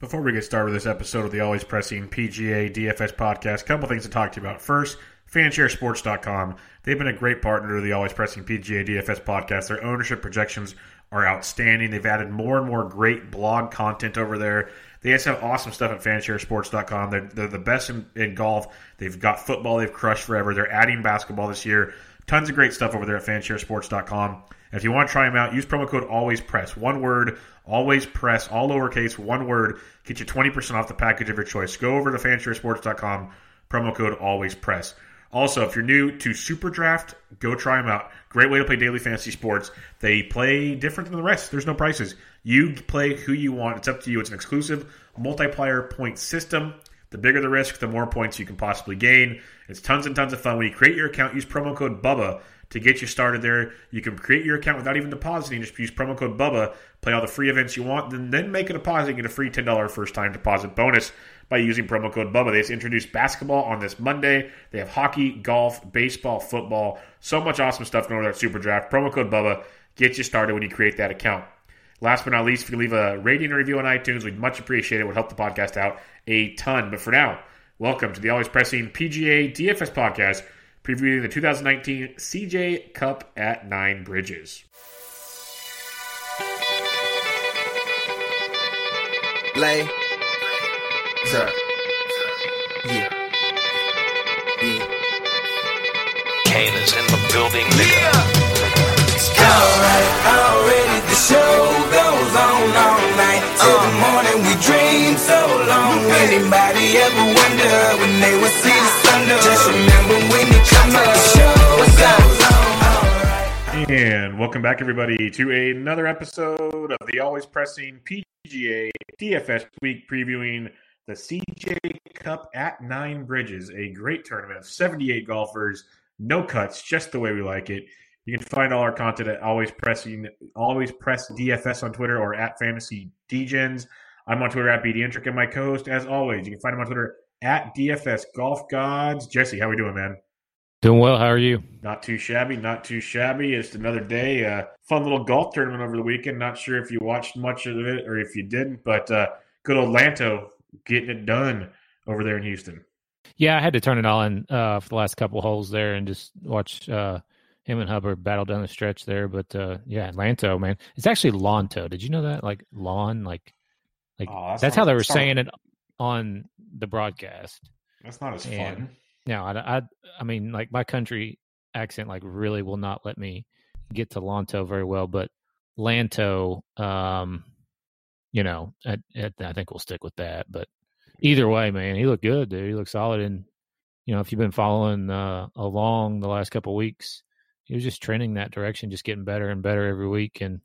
Before we get started with this episode of the Always Pressing PGA DFS podcast, a couple things to talk to you about. First, fansharesports.com. They've been a great partner to the Always Pressing PGA DFS podcast. Their ownership projections are outstanding. They've added more and more great blog content over there. They just have awesome stuff at fansharesports.com. They're, they're the best in, in golf. They've got football they've crushed forever. They're adding basketball this year. Tons of great stuff over there at fansharesports.com. If you want to try them out, use promo code Always Press. One word, Always Press, all lowercase, one word. Get you 20% off the package of your choice. Go over to fansharesports.com, promo code Always Press. Also, if you're new to Super Draft, go try them out. Great way to play daily fantasy sports. They play different than the rest. There's no prices. You play who you want. It's up to you. It's an exclusive multiplier point system. The bigger the risk, the more points you can possibly gain. It's tons and tons of fun. When you create your account, use promo code BUBBA to get you started there. You can create your account without even depositing. Just use promo code BUBBA, play all the free events you want, then, then make a deposit and get a free $10 first time deposit bonus by using promo code BUBBA. They just introduced basketball on this Monday. They have hockey, golf, baseball, football. So much awesome stuff going on at Super Draft. Promo code BUBBA gets you started when you create that account. Last but not least, if you leave a rating and review on iTunes, we'd much appreciate it. It would help the podcast out a ton. But for now, welcome to the Always Pressing PGA DFS podcast, previewing the 2019 CJ Cup at Nine Bridges. Lay. Sir. Yeah. Yeah. Kane is in the building, nigga. Alright, already the show so long. Anybody ever wonder when they will see the? Just remember when you come up. And welcome back, everybody, to another episode of the Always Pressing PGA DFS Week previewing the CJ Cup at Nine Bridges, a great tournament of 78 golfers, no cuts, just the way we like it. You can find all our content at Always Pressing, Always Press DFS on Twitter or at Fantasy Dgens. I'm on Twitter at BDintric, and my co-host, as always, you can find him on Twitter at DFS Golf Gods. Jesse, how are we doing, man? Doing well. How are you? Not too shabby, not too shabby. It's another day. Uh, fun little golf tournament over the weekend. Not sure if you watched much of it or if you didn't, but uh, good old Lanto getting it done over there in Houston. Yeah, I had to turn it on uh, for the last couple holes there and just watch uh, him and Hubbard battle down the stretch there. But uh, yeah, Lanto, man, it's actually Lonto. Did you know that? Like lawn, like like Oh, that's that's, how they were that's not- saying it on the broadcast. That's not as fun. And now, I, I, I mean, like my country accent, like really will not let me get to Lonto very well, but Lanto, um, you know, I, I, I think we'll stick with that. But either way, man, he looked good, dude. He looked solid, and you know, if you've been following uh, along the last couple of weeks, he was just trending that direction, just getting better and better every week, and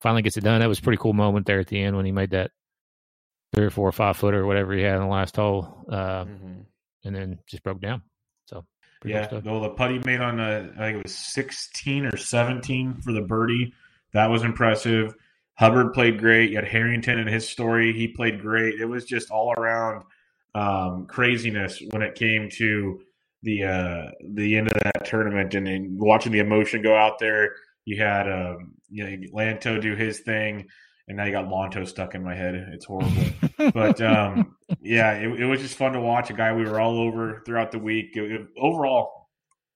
finally gets it done. That was a pretty cool moment there at the end when he made that three or four or five footer or whatever he had in the last hole. Uh, Mhm. and then just broke down. So Yeah, well, the putt he made on, uh, I think it was 16 or 17 for the birdie. That was impressive. Hubbard played great. You had Harrington and his story. He played great. It was just all around um, craziness when it came to the uh, the end of that tournament and, then watching the emotion go out there. You had um, you know Lanto do his thing, and now you got Lonto stuck in my head. It's horrible but um, yeah, it, it was just fun to watch. A guy we were all over throughout the week. It- it- overall,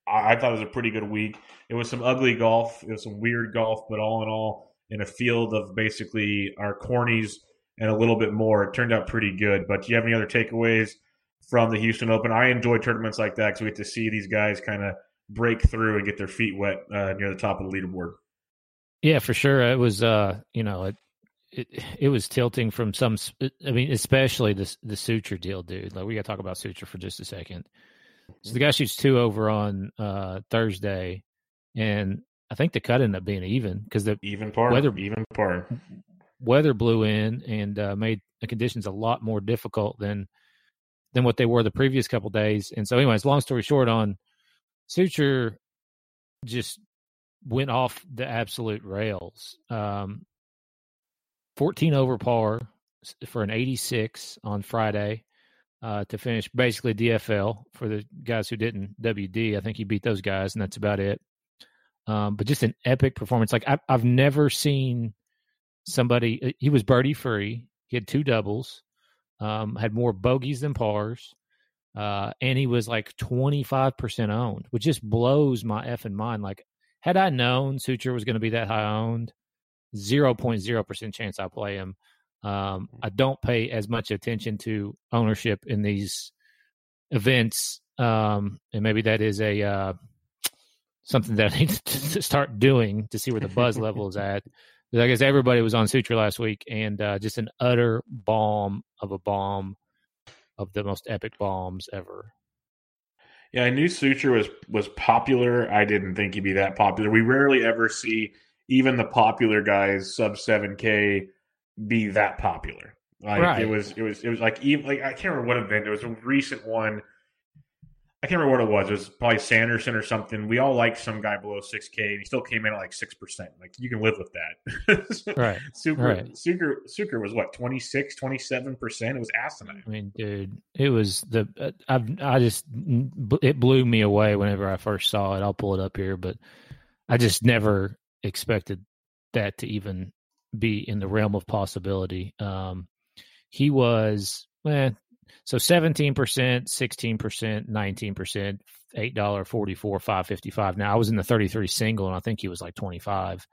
I, I thought it was a pretty good week. It was some ugly golf. It was some weird golf, but all in all, in a field of basically our cornies and a little bit more, it turned out pretty good. But do you have any other takeaways from the Houston Open? I enjoy tournaments like that because we get to see these guys kind of break through and get their feet wet uh, near the top of the leaderboard. Yeah, for sure. It was, uh, you know, it, it it was tilting from some. I mean, especially the the Sucher deal, dude. Like we got to talk about Sucher for just a second. So the guy shoots two over on uh, Thursday, and I think the cut ended up being even because the Even par, Weather- even par. weather blew in and uh, made the conditions a lot more difficult than than what they were the previous couple days. And so, anyways, long story short, on Sucher just went off the absolute rails. Um, Fourteen over par for an eighty-six on Friday uh, to finish basically DFL for the guys who didn't WD. I think he beat those guys, and that's about it. Um, but just an epic performance. Like I've, I've never seen somebody. uh, He was birdie free. He had two doubles, um, had more bogeys than pars, uh, and he was like 25% owned, which just blows my effing mind. Like, had I known Sucher was going to be that high owned, 0.0% chance I play him. Um, I don't pay as much attention to ownership in these events, um, and maybe that is a uh, something that I need to start doing to see where the buzz level is at. I guess everybody was on Sucher last week, and uh, just an utter bomb of a bomb of the most epic bombs ever. Yeah, I knew Sucher was was popular. I didn't think he'd be that popular. We rarely ever see even the popular guys sub seven K be that popular. Like Right. it was it was it was like even like I can't remember what event. It was a recent one. I can't remember what it was. It was probably Sanderson or something. We all liked some guy below six K and he still came in at like six percent. Like you can live with that. Right. Sucher Right. Sucher Sucher was what 26, 27 percent. It was asinine. I mean, dude, it was the uh, I I just it blew me away whenever I first saw it. I'll pull it up here, but I just never expected that to even be in the realm of possibility. Um, he was eh, so seventeen percent, sixteen percent, nineteen percent, eight dollar forty four, five fifty five. Now I was in the thirty three single, and I think he was like twenty five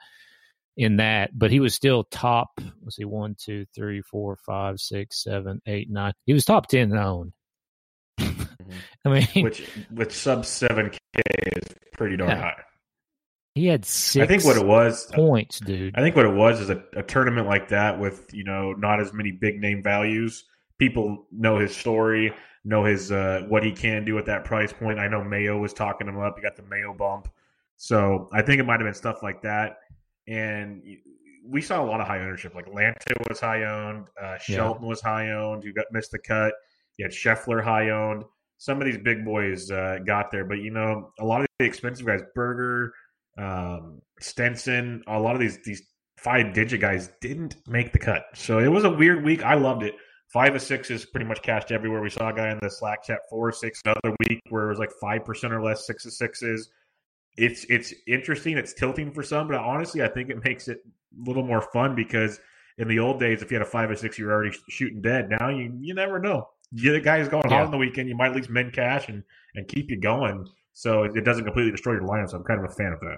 in that, but he was still top. Let's see, one, two, three, four, five, six, seven, eight, nine. He was top ten owned. I mean, Which with sub seven K is pretty darn Yeah. high. He had six. I think what it was points, dude. I think what it was is a, a tournament like that with you know not as many big name values. People know his story, know his uh, what he can do at that price point. I know Mayo was talking him up. He got the Mayo bump, so I think it might have been stuff like that. And we saw a lot of high ownership. Like Lanta was high owned, uh, Shelton was high owned. You got missed the cut. You had Scheffler high owned. Some of these big boys uh, got there, but you know a lot of the expensive guys, Berger, um, Stenson, a lot of these these five digit guys didn't make the cut. So it was a weird week. I loved it. Five of six is pretty much cashed everywhere. We saw a guy in the Slack chat four six another week where it was like five percent or less, six of sixes. It's it's interesting. It's tilting for some, but honestly, I think it makes it a little more fun because in the old days, if you had a five or six, you were already shooting dead. Now you you never know. You the guy's going Yeah. hot on the weekend. You might at least min cash and and keep you going. So it, doesn't completely destroy your lineup. So I'm kind of a fan of that.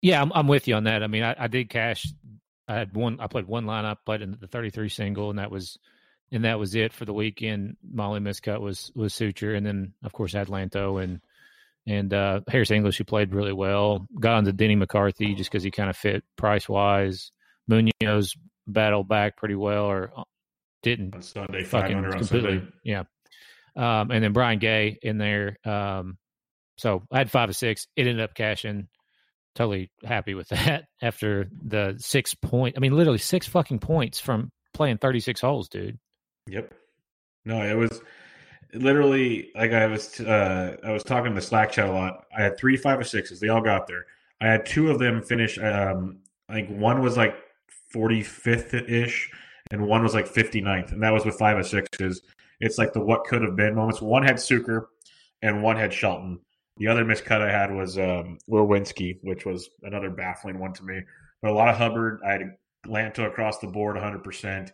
Yeah, I'm, I'm with you on that. I mean, I, I did cash. I had one. I played one lineup, but in the 33 single, and that was, and that was it for the weekend. Molly miscut was was Sucher, and then of course I had Lanto and and uh, Harris English who played really well. Got onto Denny McCarthy just because he kind of fit price wise. Munoz battled back pretty well, or uh, didn't On Sunday, fucking completely, Sunday. yeah. Um, and then Brian Gay in there. Um, so I had five or six. It ended up cashing. Totally happy with that after the six point. I mean, literally six fucking points from playing thirty six holes, dude. Yep. No, it was literally like I was uh I was talking to the Slack chat a lot. I had three five or sixes. They all got there. I had two of them finish um I think one was like 45th ish and one was like 59th and that was with five or sixes. It's like the what could have been moments. One had Sucher and one had Shelton. The other miscut I had was um Lewinsky, which was another baffling one to me. But a lot of Hubbard. I had Lanto across the board 100%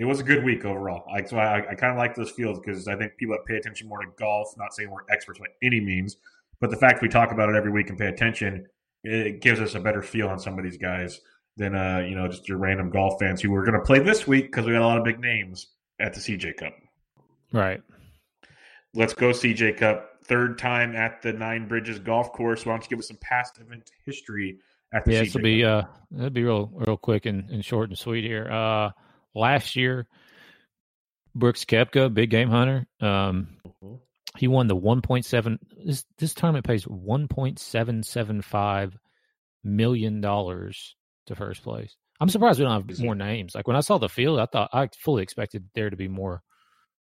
it was a good week overall. Like so, I, I kind of like those fields because I think people that pay attention more to golf. Not saying we're experts by any means, but the fact we talk about it every week and pay attention, it gives us a better feel on some of these guys than uh, you know just your random golf fans who were going to play this week because we got a lot of big names at the CJ Cup. Right. Let's go CJ Cup. Third time at the Nine Bridges Golf Course. Why don't you give us some past event history at the Yeah, this will be uh, it'll be real, real quick and, and short and sweet here. Uh, last year, Brooks Koepka, big game hunter, um, he won the 1.7 this this tournament pays 1.775 million dollars to first place. I'm surprised we don't have more names. Like when i saw the field i thought i fully expected there to be more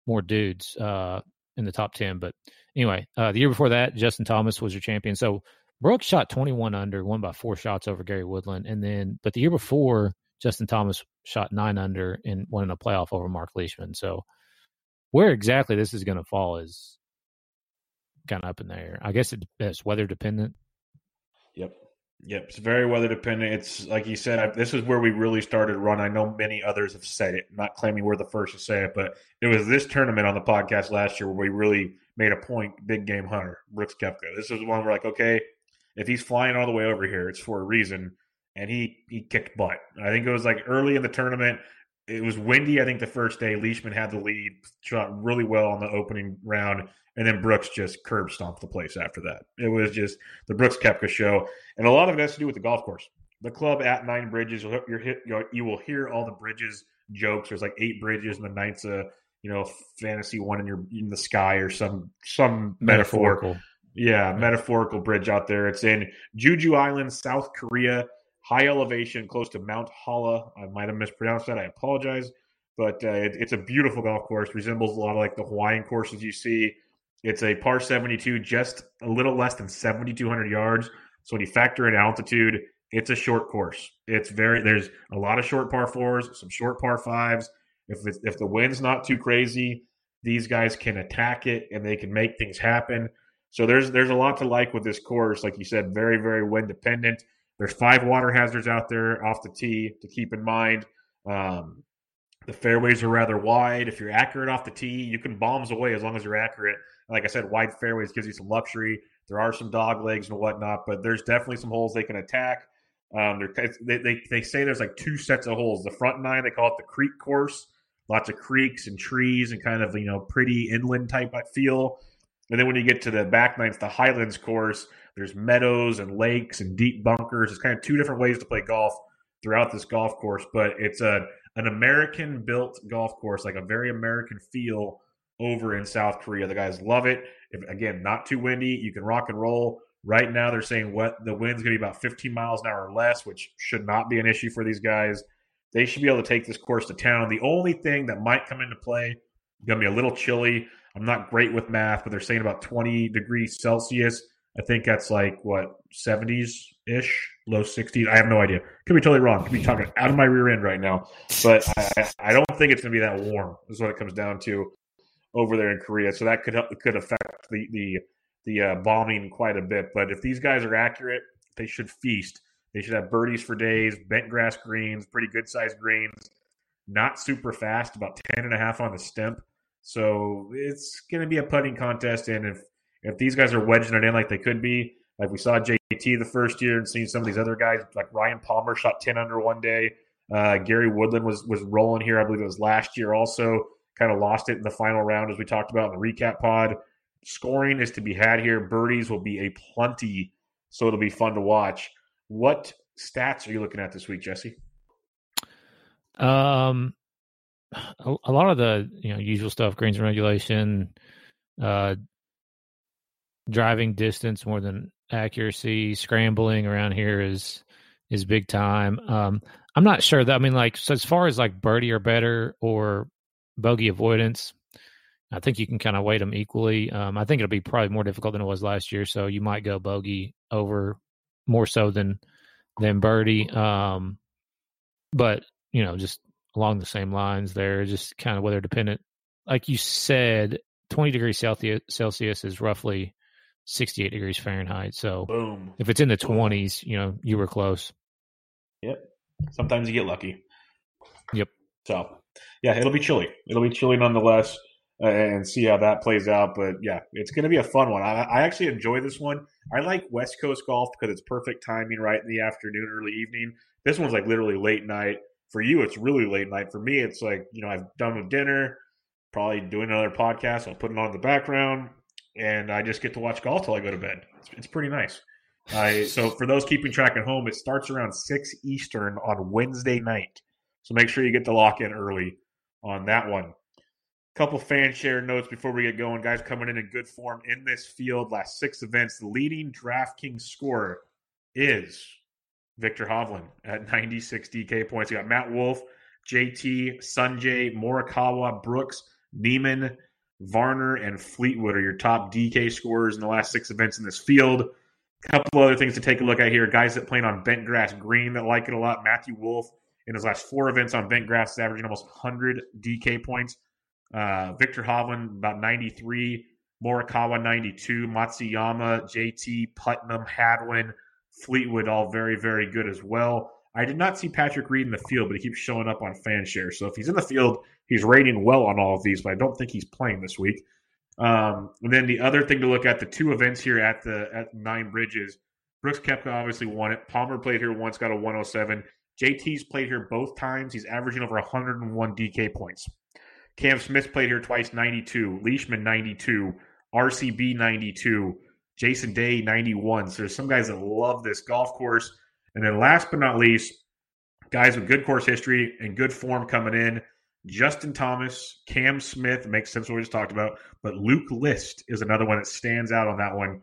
more dudes uh in the top 10 but anyway uh the year before that justin thomas was your champion so brooks shot 21 under won by four shots over gary woodland and then but the year before justin thomas shot nine under and won in a playoff over mark leishman so where exactly this is going to fall is kind of up in the air. I guess it, it's weather dependent. Yep. Yep, it's very weather dependent. It's like you said. I, this is where we really started run. I know many others have said it. I'm not claiming we're the first to say it, but it was this tournament on the podcast last year where we really made a point. Big game hunter Brooks Koepka. This is one we're like, okay, if he's flying all the way over here, it's for a reason. And he he kicked butt. I think it was like early in the tournament. It was windy. I think the first day Leishman had the lead, shot really well on the opening round, and then Brooks just curb stomped the place after that. It was just the Brooks Koepka show, and a lot of it has to do with the golf course. The club at Nine Bridges, you're hit, you will hear all the bridges jokes. There's like eight bridges, and the ninth's a you know fantasy one in your in the sky or some some metaphor. Metaphorical. Yeah, metaphorical bridge out there. It's in Jeju Island, South Korea, high elevation, close to Mount Halla. I might have mispronounced that. I apologize, but uh, it, it's a beautiful golf course. Resembles a lot of like the Hawaiian courses you see. It's a par 72, just a little less than 7,200 yards. So when you factor in altitude, it's a short course. It's very there's a lot of short par fours, some short par fives. If if the wind's not too crazy, these guys can attack it and they can make things happen. So there's there's a lot to like with this course. Like you said, very very wind dependent. There's five water hazards out there off the tee to keep in mind. Um, the fairways are rather wide. If you're accurate off the tee, you can bombs away as long as you're accurate. Like I said, wide fairways gives you some luxury. There are some dog legs and whatnot, but there's definitely some holes they can attack. Um, they, they, they say there's like two sets of holes. The front nine, they call it the creek course. Lots of creeks and trees and kind of, you know, pretty inland type feel. And then when you get to the back nine, the Highlands course. There's meadows and lakes and deep bunkers. It's kind of two different ways to play golf throughout this golf course, but it's a an American built golf course, like a very American feel over in South Korea. The guys love it. If, again, not too windy, you can rock and roll. Right now, they're saying what the wind's going to be about 15 miles an hour or less, which should not be an issue for these guys. They should be able to take this course to town. The only thing that might come into play, going to be a little chilly. I'm not great with math, but they're saying about 20 degrees Celsius. I think that's like what 70s ish, low 60s. I have no idea. Could be totally wrong. Could be talking out of my rear end right now, but I, I don't think it's going to be that warm. Is what it comes down to over there in Korea. So that could could affect the the the uh, bombing quite a bit. But if these guys are accurate, they should feast. They should have birdies for days, bent grass greens, pretty good sized greens, not super fast, about 10 and a half on the Stimp. So it's going to be a putting contest. And if, if these guys are wedging it in like they could be, like we saw JT the first year and seeing some of these other guys, like Ryan Palmer shot 10 under one day. Uh, Gary Woodland was, was rolling here. I believe it was last year also. Kind of lost it in the final round, as we talked about in the recap pod. Scoring is to be had here. Birdies will be a plenty, so it'll be fun to watch. What stats are you looking at this week, Jesse? Um, a, a lot of the you know usual stuff, greens and regulation, uh, driving distance more than accuracy, scrambling around here is is big time. Um, I'm not sure that I mean like so as far as like birdie or better or bogey avoidance, I think you can kind of weight them equally. Um, I think it'll be probably more difficult than it was last year, so you might go bogey over more so than than birdie. Um, but you know, just along the same lines, there, just kind of weather dependent. Like you said, 20 degrees Celsius, Celsius is roughly 68 degrees Fahrenheit. So Boom. if it's in the 20s, you know, you were close. Yep. Sometimes you get lucky. Yep. So, yeah, it'll be chilly. It'll be chilly nonetheless, and see how that plays out. But yeah, it's going to be a fun one. I, I actually enjoy this one. I like West Coast golf because it's perfect timing, right in the afternoon, early evening. This one's like literally late night. For you, it's really late night. For me, it's like you know I've done with dinner, probably doing another podcast. I'll put it on the background, and I just get to watch golf till I go to bed. It's, it's pretty nice. So for those keeping track at home, it starts around six Eastern on Wednesday night. So make sure you get to lock in early on that one. Couple fan share notes before we get going. Guys coming in in good form in this field. Last six events, the leading DraftKings scorer is Viktor Hovland at 96 DK points. You got Matt Wolff, JT, Sungjae, Morikawa, Brooks, Niemann, Varner, and Fleetwood are your top DK scorers in the last six events in this field. A couple other things to take a look at here. Guys that played on bent grass green that like it a lot. Matthew Wolff in his last four events on bent grass is averaging almost 100 DK points. Uh, Viktor Hovland about 93, Morikawa 92, Matsuyama, JT, Putnam, Hadwin, Fleetwood, all very, very good as well. I did not see Patrick Reed in the field, but he keeps showing up on fan Fanshare. So if he's in the field, he's rating well on all of these, but I don't think he's playing this week. Um, and then the other thing to look at the two events here at the at Nine Bridges. Brooks Koepka obviously won it. Palmer played here once, got a 107. JT's played here both times. He's averaging over 101 DK points. Cam Smith played here twice, 92. Leishman, 92. RCB, 92. Jason Day, 91. So there's some guys that love this golf course. And then last but not least, guys with good course history and good form coming in. Justin Thomas, Cam Smith makes sense what we just talked about, but Luke List is another one that stands out on that one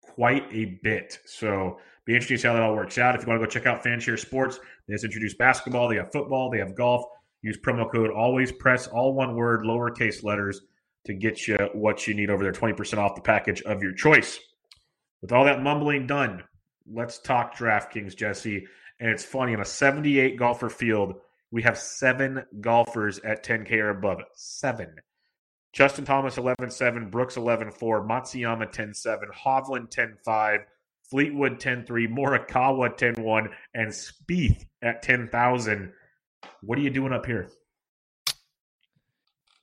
quite a bit. So be interesting to see how that all works out. If you want to go check out Fanshare Sports, they just introduced basketball, they have football, they have golf. Use promo code always press all one word, lowercase letters to get you what you need over there. 20% off the package of your choice. With all that mumbling done, let's talk DraftKings, Jesse. And it's funny, in a 78 golfer field, we have seven golfers at 10K or above. Seven. Justin Thomas 11 7, Brooks 11 4, Matsuyama 10 7, Hovland 10 5, Fleetwood 10 3, Morikawa 10 1, and Spieth at 10,000. What are you doing up here?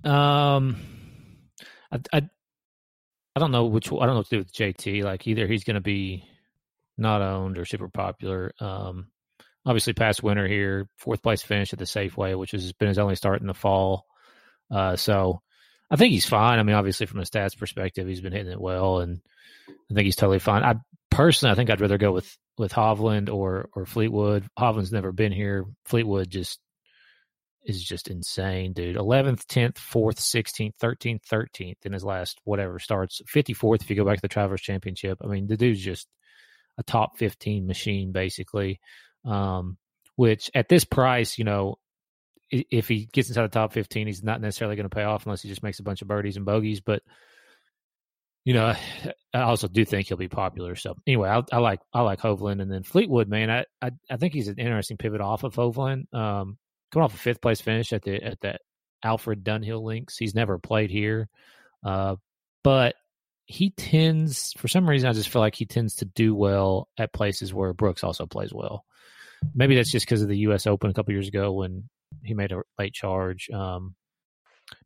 Um, I, I, I don't know which. I don't know what to do with JT. Like either he's going to be not owned or super popular. Um, obviously past winter here, fourth place finish at the Safeway, which has been his only start in the fall. Uh, so I think he's fine. I mean, obviously from a stats perspective, he's been hitting it well, and I think he's totally fine. I personally, I think I'd rather go with with Hovland or or Fleetwood. Hovland's never been here. Fleetwood just is just insane, dude. Eleventh, tenth, fourth, sixteenth, thirteenth, thirteenth in his last whatever starts. Fifty fourth if you go back to the Travelers Championship. I mean, the dude's just a top fifteen machine, basically. Um, which at this price, you know, if he gets inside the top 15, he's not necessarily going to pay off unless he just makes a bunch of birdies and bogeys. But you know, I also do think he'll be popular. So anyway, I, I like I like Hovland, and then Fleetwood, man, I, I, I think he's an interesting pivot off of Hovland. Um, coming off a fifth place finish at the at the Alfred Dunhill Links, he's never played here, uh, but he tends, for some reason, I just feel like he tends to do well at places where Brooks also plays well. Maybe that's just because of the U.S. Open a couple years ago when he made a late charge. Um,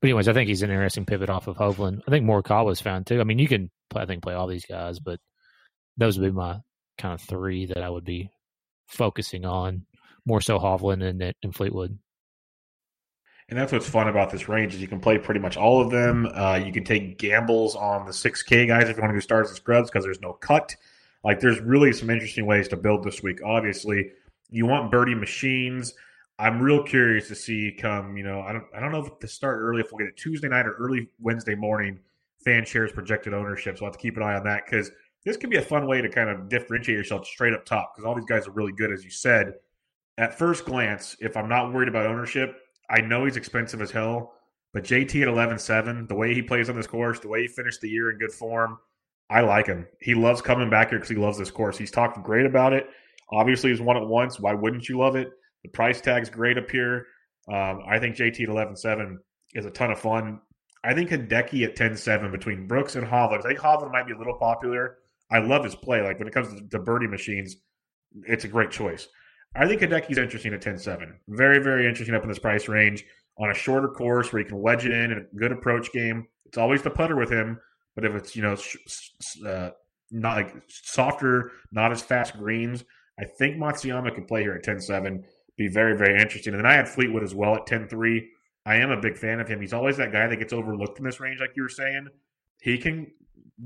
but anyways, I think he's an interesting pivot off of Hovland. I think Morikawa was found too. I mean, you can play, I think play all these guys, but those would be my kind of three that I would be focusing on more so Hovland and, and Fleetwood. And that's what's fun about this range is you can play pretty much all of them. Uh, you can take gambles on the 6K guys if you want to do stars and scrubs because there's no cut. Like there's really some interesting ways to build this week. Obviously, you want birdie machines. I'm real curious to see come, you know, I don't I don't know if to start early if we'll get it Tuesday night or early Wednesday morning fan shares projected ownership. So I'll have to keep an eye on that because this could be a fun way to kind of differentiate yourself straight up top because all these guys are really good, as you said. At first glance, if I'm not worried about ownership, I know he's expensive as hell, but JT at 11 7, the way he plays on this course, the way he finished the year in good form, I like him. He loves coming back here because he loves this course. He's talked great about it. Obviously, he's won it once. Why wouldn't you love it? The price tag's great up here. Um, I think JT at 11 7 is a ton of fun. I think Hideki at 10 7 between Brooks and Hovland. I think Hovland might be a little popular. I love his play. Like when it comes to, to birdie machines, it's a great choice. I think Hideki's interesting at 10 7. Very, very interesting up in this price range on a shorter course where you can wedge it in and a good approach game. It's always the putter with him, but if it's, you know, uh, not like softer, not as fast greens, I think Matsuyama could play here at 10 7 be very, very interesting. And then I had Fleetwood as well at 10 3. I am a big fan of him. He's always that guy that gets overlooked in this range, like you were saying. He can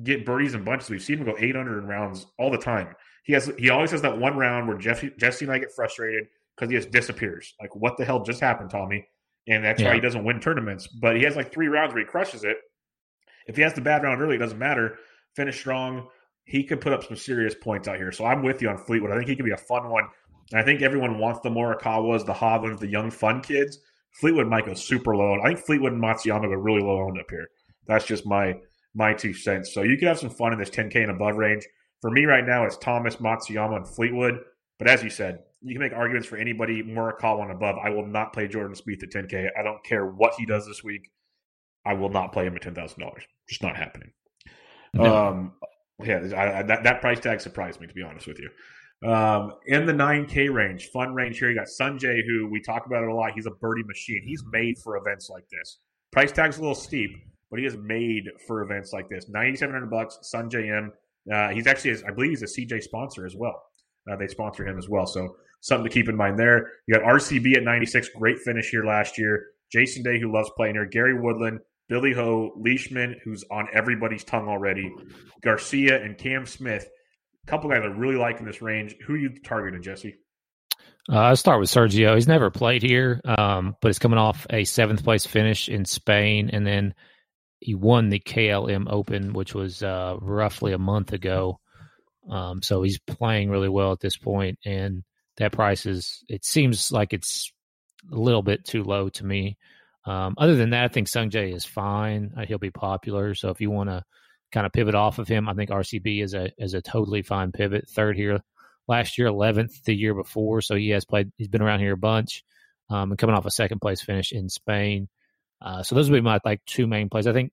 get birdies and bunches. We've seen him go 800 in rounds all the time. He has he always has that one round where Jesse, Jesse and I get frustrated because he just disappears. Like, what the hell just happened, Tommy? And that's yeah. why he doesn't win tournaments. But he has like three rounds where he crushes it. If he has the bad round early, it doesn't matter. Finish strong. He could put up some serious points out here. So I'm with you on Fleetwood. I think he could be a fun one. I think everyone wants the Morikawas, the Hovlands, the young fun kids. Fleetwood might go super low. I think Fleetwood and Matsuyama go really low owned up here. That's just my my two cents. So you could have some fun in this 10K and above range. For me right now, it's Thomas, Matsuyama, and Fleetwood. But as you said, you can make arguments for anybody Morikawa and above. I will not play Jordan Spieth at 10K. I don't care what he does this week. I will not play him at ten thousand dollars. Just not happening. No. Um, yeah, I, I, that that price tag surprised me to be honest with you. Um, in the 9K range, fun range here, you got Sungjae, who we talk about it a lot. He's a birdie machine. He's made for events like this. Price tag's a little steep, but he is made for events like this. 9700 bucks, Sungjae Im. Uh, he's actually, I believe he's a CJ sponsor as well. Uh, they sponsor him as well. So something to keep in mind there. You got RCB at 96, great finish here last year. Jason Day, who loves playing here. Gary Woodland, Billy Ho, Leishman, who's on everybody's tongue already. Garcia and Cam Smith. A couple guys I really like in this range. Who are you targeting, Jesse? Uh, I'll start with Sergio. He's never played here, um, but he's coming off a seventh place finish in Spain, and then he won the KLM Open, which was uh, roughly a month ago. Um, so he's playing really well at this point, and that price is. It seems like it's a little bit too low to me. Um, other than that, I think Sungjae is fine. Uh, he'll be popular. So if you want to kind of pivot off of him, I think RCB is a is a totally fine pivot. Third here last year, eleventh the year before. So he has played. He's been around here a bunch, um, and coming off a second place finish in Spain. Uh, so those would be my like two main plays. I think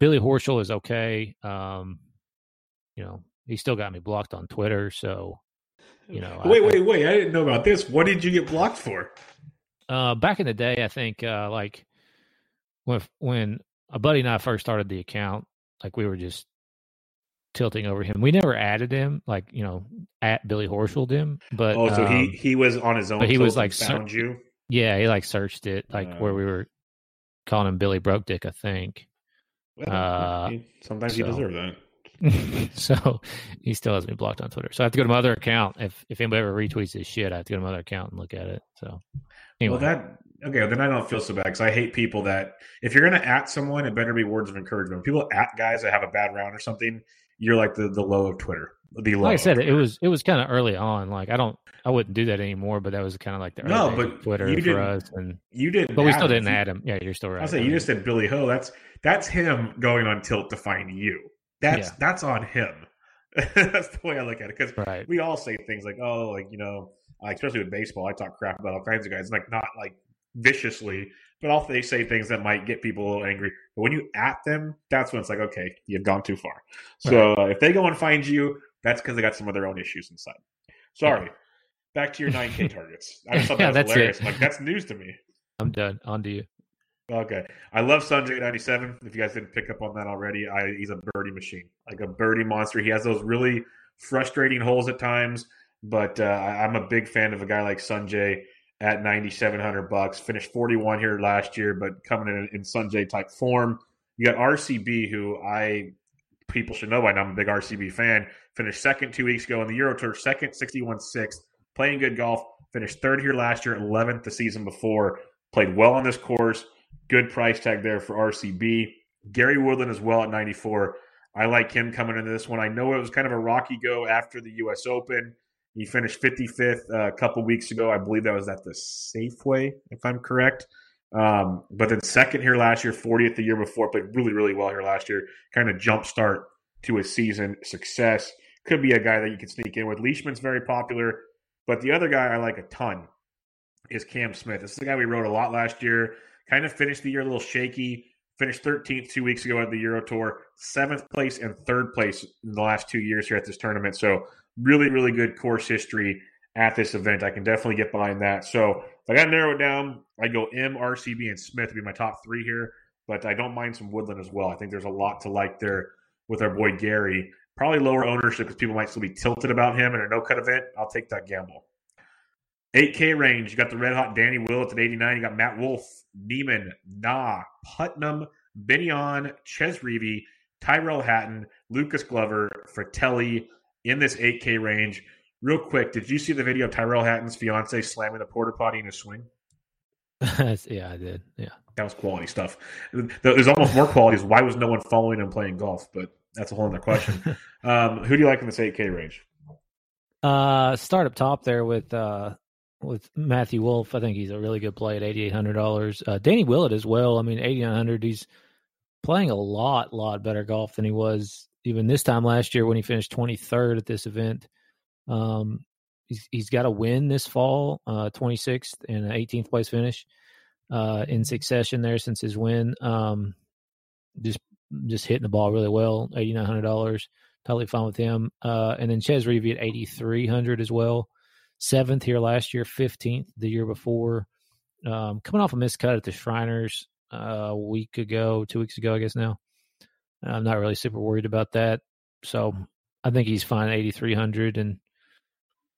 Billy Horschel is okay. Um, you know, he still got me blocked on Twitter. So you know, wait, I, wait, wait! I didn't know about this. What did you get blocked for? Uh, back in the day, I think uh, like when when a buddy and I first started the account, like we were just tilting over him. We never added him, like you know, at Billy Horschel him. But oh, so um, he he was on his own. but he was, like, ser- found you. yeah, he like searched it, like where Oh. we were calling him Billy Broke Dick, I think. Well, Uh, he- sometimes you deserve that. so he still has me blocked on Twitter. So I have to go to my other account. If if anybody ever retweets his shit, I have to go to my other account and look at it. So anyway, Well, that okay. Then I don't feel so bad because I hate people that if you're gonna at someone, it better be words of encouragement. When people at guys that have a bad round or something, you're like the the low of Twitter. The like I said, it was it was kind of early on. Like I don't, I wouldn't do that anymore. But that was kind of like the early No, but Twitter you for us, and you didn't. but we still didn't add him. Yeah, you're still right. I say you just said Billy Ho. That's that's him going on tilt to find you. That's Yeah. that's on him. that's the way I look at it because right. we all say things like, "Oh, like you know," especially with baseball, I talk crap about all kinds of guys, like not like viciously, but also they say things that might get people a little angry. But when you at them, that's when it's like, okay, you've gone too far. So uh, if they go and find you, that's because they got some of their own issues inside. Sorry. Back to your 9K targets. I just thought Yeah, that was that's hilarious. it. Like that's news to me. I'm done. On to you. Okay. I love Sungjae 97. If you guys didn't pick up on that already, I, he's a birdie machine, like a birdie monster. He has those really frustrating holes at times, but uh, I- I'm a big fan of a guy like Sungjae at 9,700 bucks. Finished 41 here last year, but coming in in Sungjae type form. You got RCB, who I people should know by now. I'm a big RCB fan. Finished second two weeks ago in the Euro Tour, second, 61 sixth. Playing good golf. Finished third here last year, 11th the season before. Played well on this course. Good price tag there for RCB. Gary Woodland as well at 94. I like him coming into this one. I know it was kind of a rocky go after the U.S. Open. He finished 55th uh, a couple weeks ago. I believe that was at the Safeway, if I'm correct. Um, but then second here last year, 40th the year before, played really, really well here last year. Kind of jump start to a season success. Could be a guy that you could sneak in with. Leishman's very popular, but the other guy I like a ton is Cam Smith. This is the guy we wrote a lot last year. Kind of finished the year a little shaky. Finished 13th two weeks ago at the Euro Tour, seventh place and third place in the last two years here at this tournament. So really, really good course history at this event. I can definitely get behind that. So if I got to narrow it down, I go Im, RCB, and Smith to be my top three here. But I don't mind some Woodland as well. I think there's a lot to like there with our boy Gary. Probably lower ownership because people might still be tilted about him in a no cut event. I'll take that gamble. 8K range. You got the red hot Danny Willett at 89. You got Matt Wolff, Niemann, Na, Putnam, Binion, Chez Reavie, Tyrrell Hatton, Lucas Glover, Fratelli in this 8K range. Real quick, did you see the video of Tyrrell Hatton's fiance slamming the porta potty in his swing? yeah, I did. Yeah. That was quality stuff. There's almost more quality. Is why was no one following him playing golf? But that's a whole other question. um, who do you like in this 8K range? Uh, start up top there with uh with Matthew Wolff. I think he's a really good play at eighty eight hundred dollars. Uh, Danny Willett as well. I mean, eighty nine hundred. He's playing a lot, lot better golf than he was even this time last year when he finished twenty third at this event. Um, he's he's got a win this fall, uh, twenty sixth and an eighteenth place finish, uh, in succession there since his win. Um, just just hitting the ball really well. Eighty nine hundred dollars. totally fine with him. Uh, and then Chez Reavie at 8,300 as well. Seventh here last year, 15th the year before. Um, coming off a miscut at the Shriners uh, a week ago, two weeks ago, I guess now. I'm not really super worried about that. So I think he's fine 8,300 and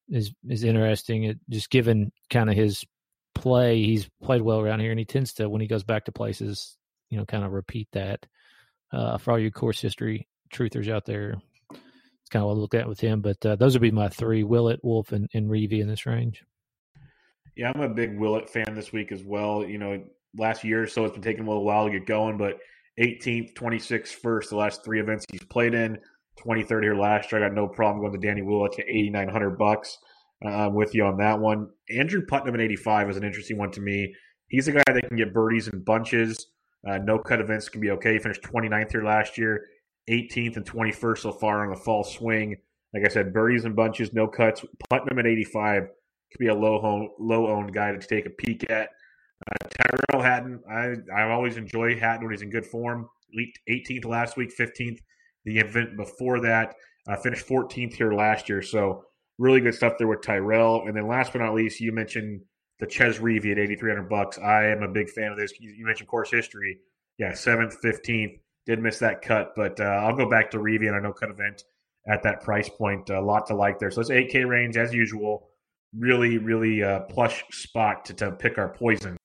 is is interesting. It, just given kind of his play, he's played well around here, and he tends to when he goes back to places, you know, kind of repeat that. Uh, for all you course history truthers out there, it's kind of what I look at with him. But uh, those would be my three: Willett, Wolff, and, and Reavie in this range. Yeah, I'm a big Willett fan this week as well. You know, last year or so it's been taking a little while to get going, but 18th, 26th, first, the last three events he's played in. 23rd here last year. I got no problem going to Danny Willett to 8,900 bucks. Uh, with you on that one. Andrew Putnam at 85 is an interesting one to me. He's a guy that can get birdies in bunches. Uh, no cut events can be okay. He finished 29th here last year, 18th and 21st so far on the fall swing. Like I said, birdies and bunches, no cuts. Putnam at 85 could be a low home, low owned guy to take a peek at. Uh, Tyrrell Hatton, I I always enjoy Hatton when he's in good form. 18th last week, 15th the event before that. Uh, finished 14th here last year, so really good stuff there with Tyrrell. And then last but not least, you mentioned the Chez Reavie at 8,300 bucks. I am a big fan of this. You, mentioned course history. Yeah, seventh, 15th. Did miss that cut, but uh, I'll go back to Reavie and a no cut event at that price point. A lot to like there. So it's 8K range as usual. Really, really uh, plush spot to, to pick our poisons.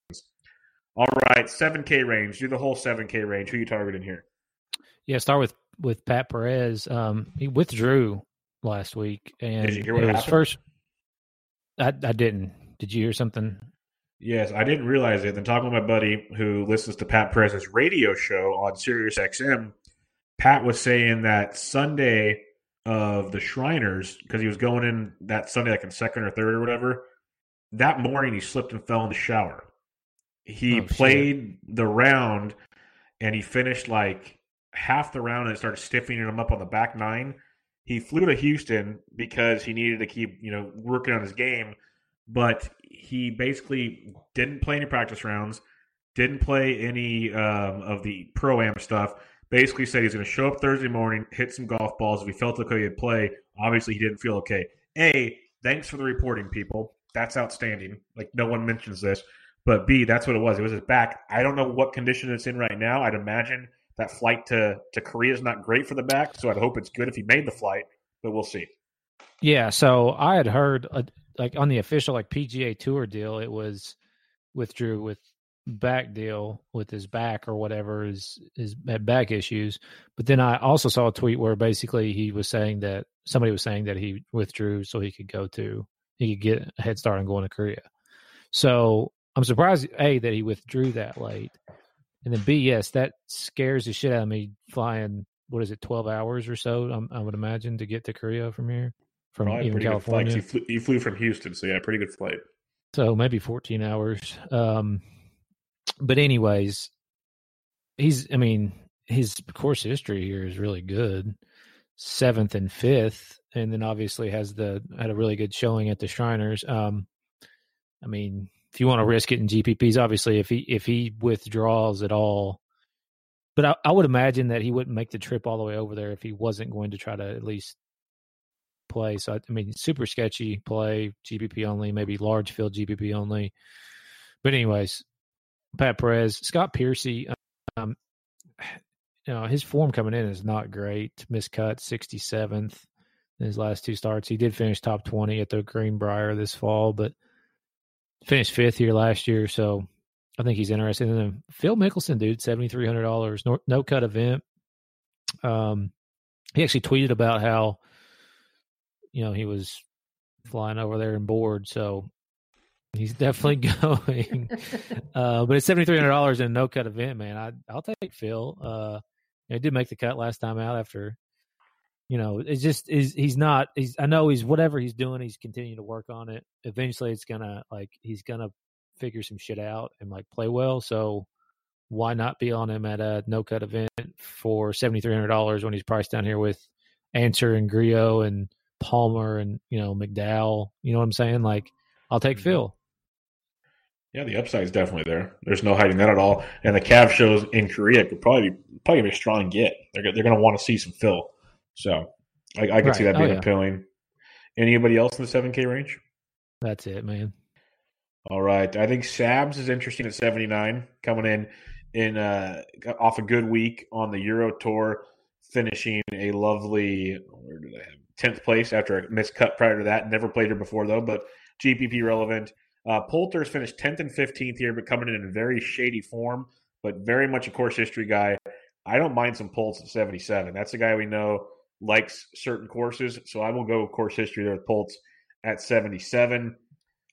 All right, 7K range. Do the whole 7K range. Who you targeting here? Yeah, start with with Pat Perez. Um, he withdrew last week, and Did you hear what it was happened? first. I I didn't. Did you hear something? Yes, I didn't realize it. Then talking with my buddy who listens to Pat Perez's radio show on Sirius XM, Pat was saying that Sunday of the Shriners, because he was going in that Sunday like in second or third or whatever, that morning he slipped and fell in the shower. He Oh, shit. played the round and he finished like half the round and it started stiffening him up on the back nine. He flew to Houston because he needed to keep, you know, working on his game but he basically didn't play any practice rounds, didn't play any um, of the pro am stuff. Basically said he's going to show up Thursday morning, hit some golf balls. If he felt okay, he'd play. Obviously, he didn't feel okay. A, thanks for the reporting, people. That's outstanding. Like no one mentions this, but B, that's what it was. It was his back. I don't know what condition it's in right now. I'd imagine that flight to to Korea is not great for the back, so I'd hope it's good if he made the flight, but we'll see. Yeah, so I had heard like on the official like PGA Tour deal, it was withdrew with back deal with his back or whatever his his back issues. But then I also saw a tweet where basically he was saying that somebody was saying that he withdrew so he could go to he could get a head start on going to Korea. So I'm surprised a that he withdrew that late, and then b yes that scares the shit out of me flying. What is it, twelve hours or so? I'm, I would imagine to get to Korea from here, from Probably even pretty good flight. 'cause California. He flew, he flew from Houston, so yeah, pretty good flight. So maybe 14 hours. Um, but anyways, he's, I mean, his course history here is really good. Seventh and fifth, and then obviously has the had a really good showing at the Shriners. Um, I mean, if you want to risk it in GPPs, obviously, if he if he withdraws at all, but I, I would imagine that he wouldn't make the trip all the way over there if he wasn't going to try to at least play. So I, mean, super sketchy play, GPP only, maybe large field GPP only. But anyways, Pat Perez, Scott Piercy, um, you know, his form coming in is not great. Miscut, 67th in his last two starts. He did finish top 20 at the Greenbrier this fall, but finished fifth here last year. So I think he's interested. And then Phil Mickelson, dude, $7,300, no, no cut event. Um, he actually tweeted about how, you know, he was flying over there and bored. So he's definitely going. uh, but it's seventy three hundred dollars in a no cut event, man. I I'll take Phil. Uh, he did make the cut last time out after. You know, it's just is he's not. He's I know he's whatever he's doing. He's continuing to work on it. Eventually, it's gonna like he's gonna figure some shit out and like play well. So why not be on him at a no cut event for seventy three hundred dollars when he's priced down here with Ancer and Grillo and Palmer and you know McDowell. You know what I'm saying? Like I'll take Mhm. Phil. Yeah, the upside is definitely there. There's no hiding that at all. And the Cav shows in Korea could probably be probably be a strong get. They're they're going to want to see some Phil. So I, I could see Right. that Oh, being yeah. appealing. Anybody else in the 7K range? That's it, man. All right. I think Sabs is interesting at 79, coming in in uh, off a good week on the Euro Tour, finishing a lovely where did I have 10th place after a missed cut prior to that. Never played her before though, but GPP relevant. Uh, Poulter's finished 10th and 15th here, but coming in in very shady form, but very much a course history guy. I don't mind some Pults at 77. That's a guy we know likes certain courses, so I will go course history there with Pults at 77.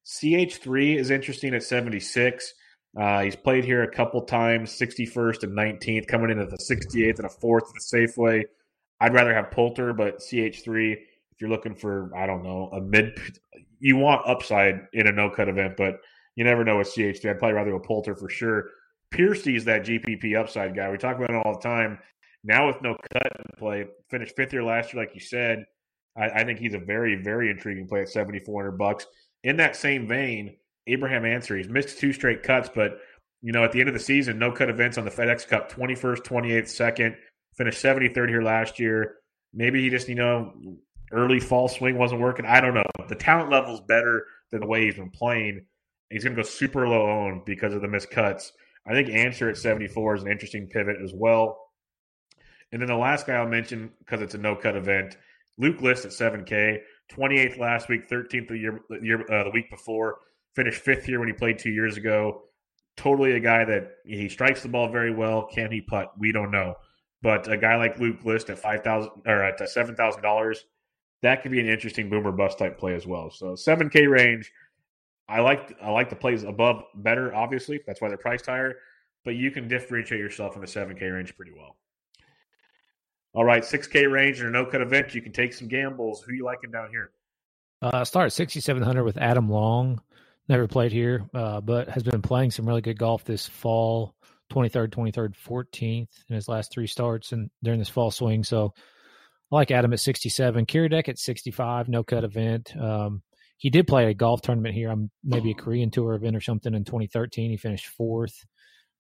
CH3 is interesting at 76. Uh, he's played here a couple times, 61st and 19th, coming in at the 68th and a fourth at the Safeway. I'd rather have Poulter, but CH3, if you're looking for, I don't know, a mid, you want upside in a no cut event, but you never know with CH3. I'd probably rather go Poulter for sure. Piercy is that GPP upside guy. We talk about it all the time. Now with no cut in play, finished fifth year last year, like you said. I, I think he's a very, very intriguing play at 7,400 bucks. In that same vein, Abraham Ancer, he's missed two straight cuts, but you know, at the end of the season, no cut events on the FedEx Cup, 21st, 28th, second, finished 73rd here last year. Maybe he just, you know, early fall swing wasn't working. I don't know. The talent level's better than the way he's been playing. He's going to go super low owned because of the missed cuts. I think Ancer at 74 is an interesting pivot as well. And then the last guy I'll mention, because it's a no cut event, Luke List at 7K, 28th last week, 13th the year, the, year uh, the week before, finished fifth here when he played two years ago. Totally a guy that he strikes the ball very well. Can he putt? We don't know. But a guy like Luke List at five thousand or at seven thousand dollars, that could be an interesting boomer bust type play as well. So seven K range. I like I like the plays above better, obviously. That's why they're priced higher. But you can differentiate yourself in the seven K range pretty well. All right, six K range and a no cut event. You can take some gambles. Who you liking down here? Uh, start at 6,700 with Adam Long. Never played here, uh, but has been playing some really good golf this fall. 23rd, 23rd, 14th in his last three starts and during this fall swing. So I like Adam at 67. Kiradech at 65, no cut event. Um, he did play a golf tournament here, um, maybe a Korean tour event or something in 2013. He finished fourth.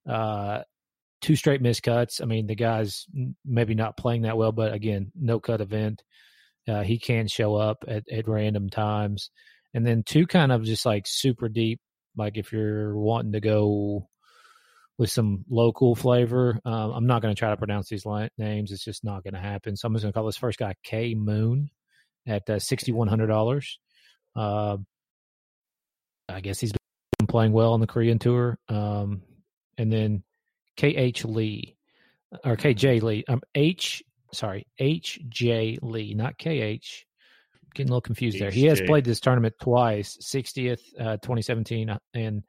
Uh, two straight missed cuts. I mean, the guy's maybe not playing that well, but again, no cut event. Uh, he can show up at, at random times. And then two kind of just like super deep, like if you're wanting to go with some local flavor. Um, I'm not going to try to pronounce these li- names. It's just not going to happen. So I'm just going to call this first guy K Moon at uh, $6,100. Uh, I guess he's been playing well on the Korean tour. Um, and then KH Lee or KJ Lee. Um, H, sorry, HJ Lee, not KH. Getting a little confused there. He has played this tournament twice 60th, uh, 2017, and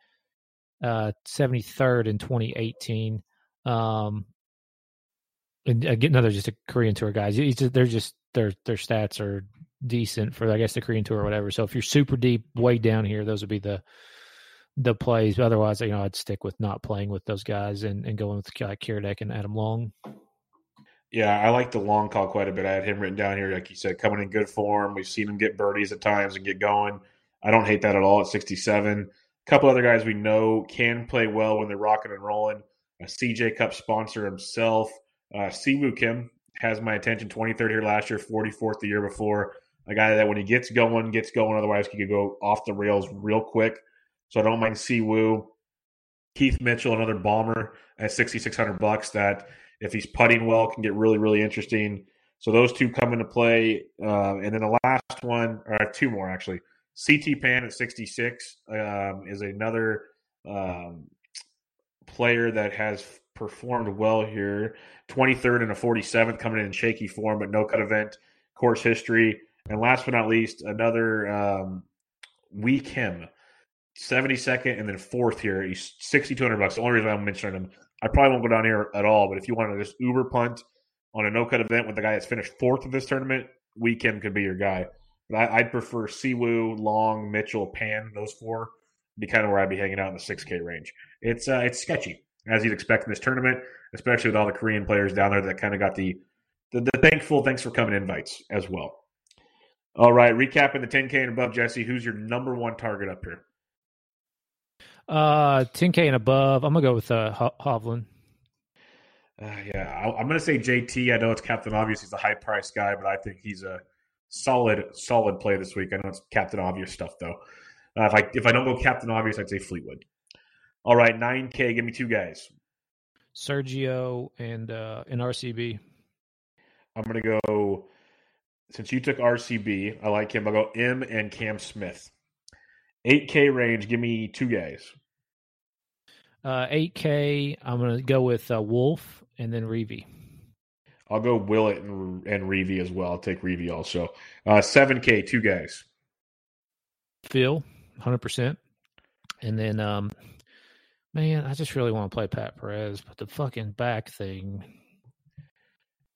uh, 73rd in 2018. Um, and again, another just a Korean tour guys. Just, they're just their their stats are decent for I guess the Korean tour or whatever. So if you're super deep, way down here, those would be the the plays. But otherwise, you know, I'd stick with not playing with those guys and, and going with like Kiradech and Adam Long. Yeah, I like the long call quite a bit. I had him written down here, like you said, coming in good form. We've seen him get birdies at times and get going. I don't hate that at all at 67. Couple other guys we know can play well when they're rocking and rolling. A CJ Cup sponsor himself, uh, Siwoo Kim, has my attention. 23rd here last year, 44th the year before. A guy that when he gets going, gets going. Otherwise, he could go off the rails real quick. So I don't mind Siwoo. Keith Mitchell, another bomber at 6,600 bucks. That if he's putting well, can get really, really interesting. So those two come into play. Uh, and then the last one, or have two more actually. CT Pan at 66 um, is another um, player that has performed well here. 23rd and a 47th coming in in shaky form, but no cut event, course history. And last but not least, another um, Whee Kim. 72nd and then fourth here. He's 6,200 bucks. The only reason I'm mentioning him, I probably won't go down here at all, but if you want to just uber punt on a no cut event with the guy that's finished fourth of this tournament, Whee Kim could be your guy. But I, I'd prefer Siwoo, Long, Mitchell, Pan, those four be kind of where I'd be hanging out in the 6K range. It's uh, it's sketchy, as you'd expect in this tournament, especially with all the Korean players down there that kind of got the, the, the thankful thanks for coming invites as well. All right, recapping the 10K and above, Jesse, who's your number one target up here? Uh, 10K and above. I'm gonna go with uh, Ho- Hovland. Uh, yeah, I, I'm going to say JT. I know it's Captain Obvious. He's a high price guy, but I think he's a solid, solid play this week. I know it's Captain Obvious stuff though. Uh, if I if I don't go Captain Obvious, I'd say Fleetwood. All right, nine K. Give me two guys. Sergio and uh, and RCB. I'm going to go. Since you took RCB, I like him. I'll go Im and Cam Smith. 8K range. Give me two guys. Uh, 8K. I'm gonna go with uh, Wolff and then Reavie. I'll go Willett and, and Reavie as well. I'll take Reavie also. Uh, 7K, two guys. Phil, 100%. And then, um, man, I just really want to play Pat Perez, but the fucking back thing.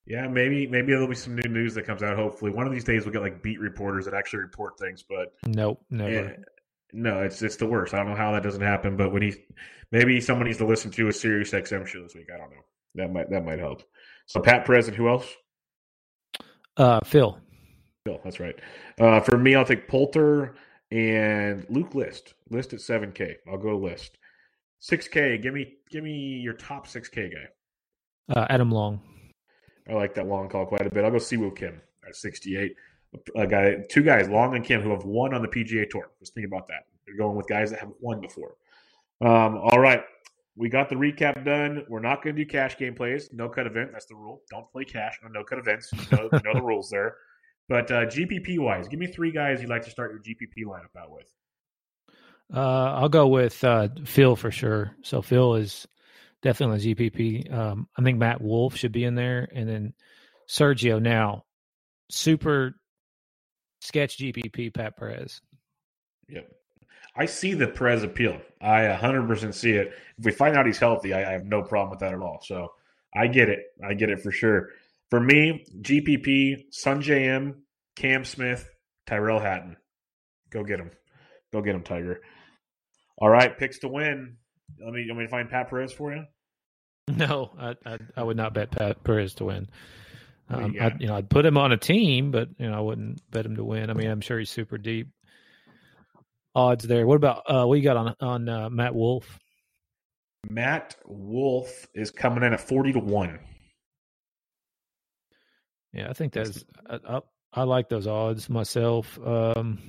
Yeah, maybe maybe there'll be some new news that comes out. Hopefully, one of these days we'll get like beat reporters that actually report things. But Nope, never. Yeah, no, it's it's the worst. I don't know how that doesn't happen, but when he maybe someone needs to listen to a Sirius XM show this week. I don't know. That might that might help. So Pat Perez and who else? Uh, Phil. Bill, that's right. Uh, for me, I'll take Poulter and Luke List. List at seven K. I'll go List. Six K. Give me give me your top six K guy. Uh, Adam Long. I like that long call quite a bit. I'll go Siwoo Kim at 68. A guy, two guys, Long and Kim, who have won on the PGA Tour. Just think about that. They're going with guys that have won before. Um, all right, we got the recap done. We're not going to do cash game plays. No cut event. That's the rule. Don't play cash on no cut events. You know, you know the rules there. But uh, GPP wise, give me three guys you'd like to start your GPP lineup out with. Uh, I'll go with uh, Phil for sure. So Phil is definitely GPP. Um, I think Matt Wolff should be in there, and then Sergio. Now, super sketch GPP Pat Perez. Yep. I see the Perez appeal. I 100% see it. If we find out he's healthy, I, I have no problem with that at all. So I get it. I get it for sure. For me, GPP, Sungjae Im, Cam Smith, Tyrrell Hatton. Go get him. Go get him, Tiger. All right, picks to win. Let me let me find Pat Perez for you. No, I I, I would not bet Pat Perez to win. Do you Um. I, you know, I'd put him on a team, but you know, I wouldn't bet him to win. I mean, I'm sure he's super deep odds there. What about uh, what you got on on uh, Matt Wolff? Matt Wolff is coming in at 40 to 1. Yeah, I think that's I, I, I like those odds myself. Um,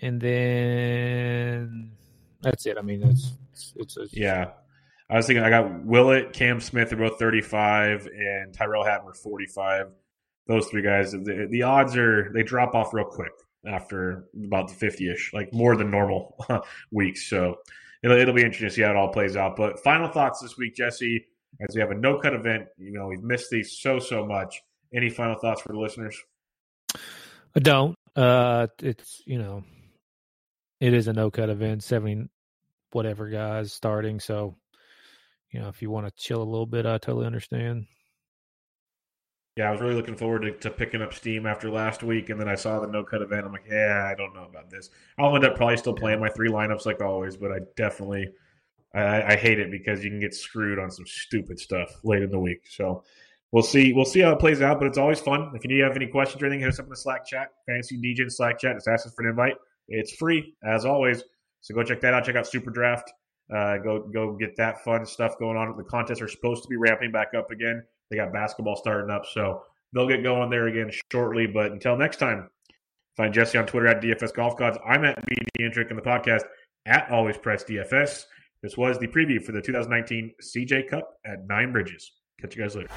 and then that's it. I mean, it's it's, it's Yeah. I was thinking I got Willett, Cam Smith are both 35, and Tyrrell Hatton were 45. Those three guys, the, the odds are, they drop off real quick after about the 50 ish, like more than normal weeks. So it'll, it'll be interesting to see how it all plays out. But final thoughts this week, Jesse, as we have a no cut event. You know, we've missed these so, so much. Any final thoughts for the listeners? I don't. Uh, it's you know, it is a no cut event, seventy whatever guys starting. So, you know, if you want to chill a little bit, I totally understand. Yeah, I was really looking forward to, to picking up steam after last week, and then I saw the no cut event. I'm like, yeah, I don't know about this. I'll end up probably still playing my three lineups like always, but I definitely I, I hate it because you can get screwed on some stupid stuff late in the week. So we'll see we'll see how it plays out, but it's always fun. If you have any questions or anything, hit us up in the Slack chat, Fantasy DJ Slack chat. Just ask us for an invite. It's free as always. So go check that out. Check out SuperDraft. Uh, go go get that fun stuff going on. The contests are supposed to be ramping back up again. They got basketball starting up, so they'll get going there again shortly. But until next time, find Jesse on Twitter at DFS Golf Gods. I'm at BD Intric in the podcast at Always Press DFS. This was the preview for the 2019 CJ Cup at Nine Bridges. Catch you guys later.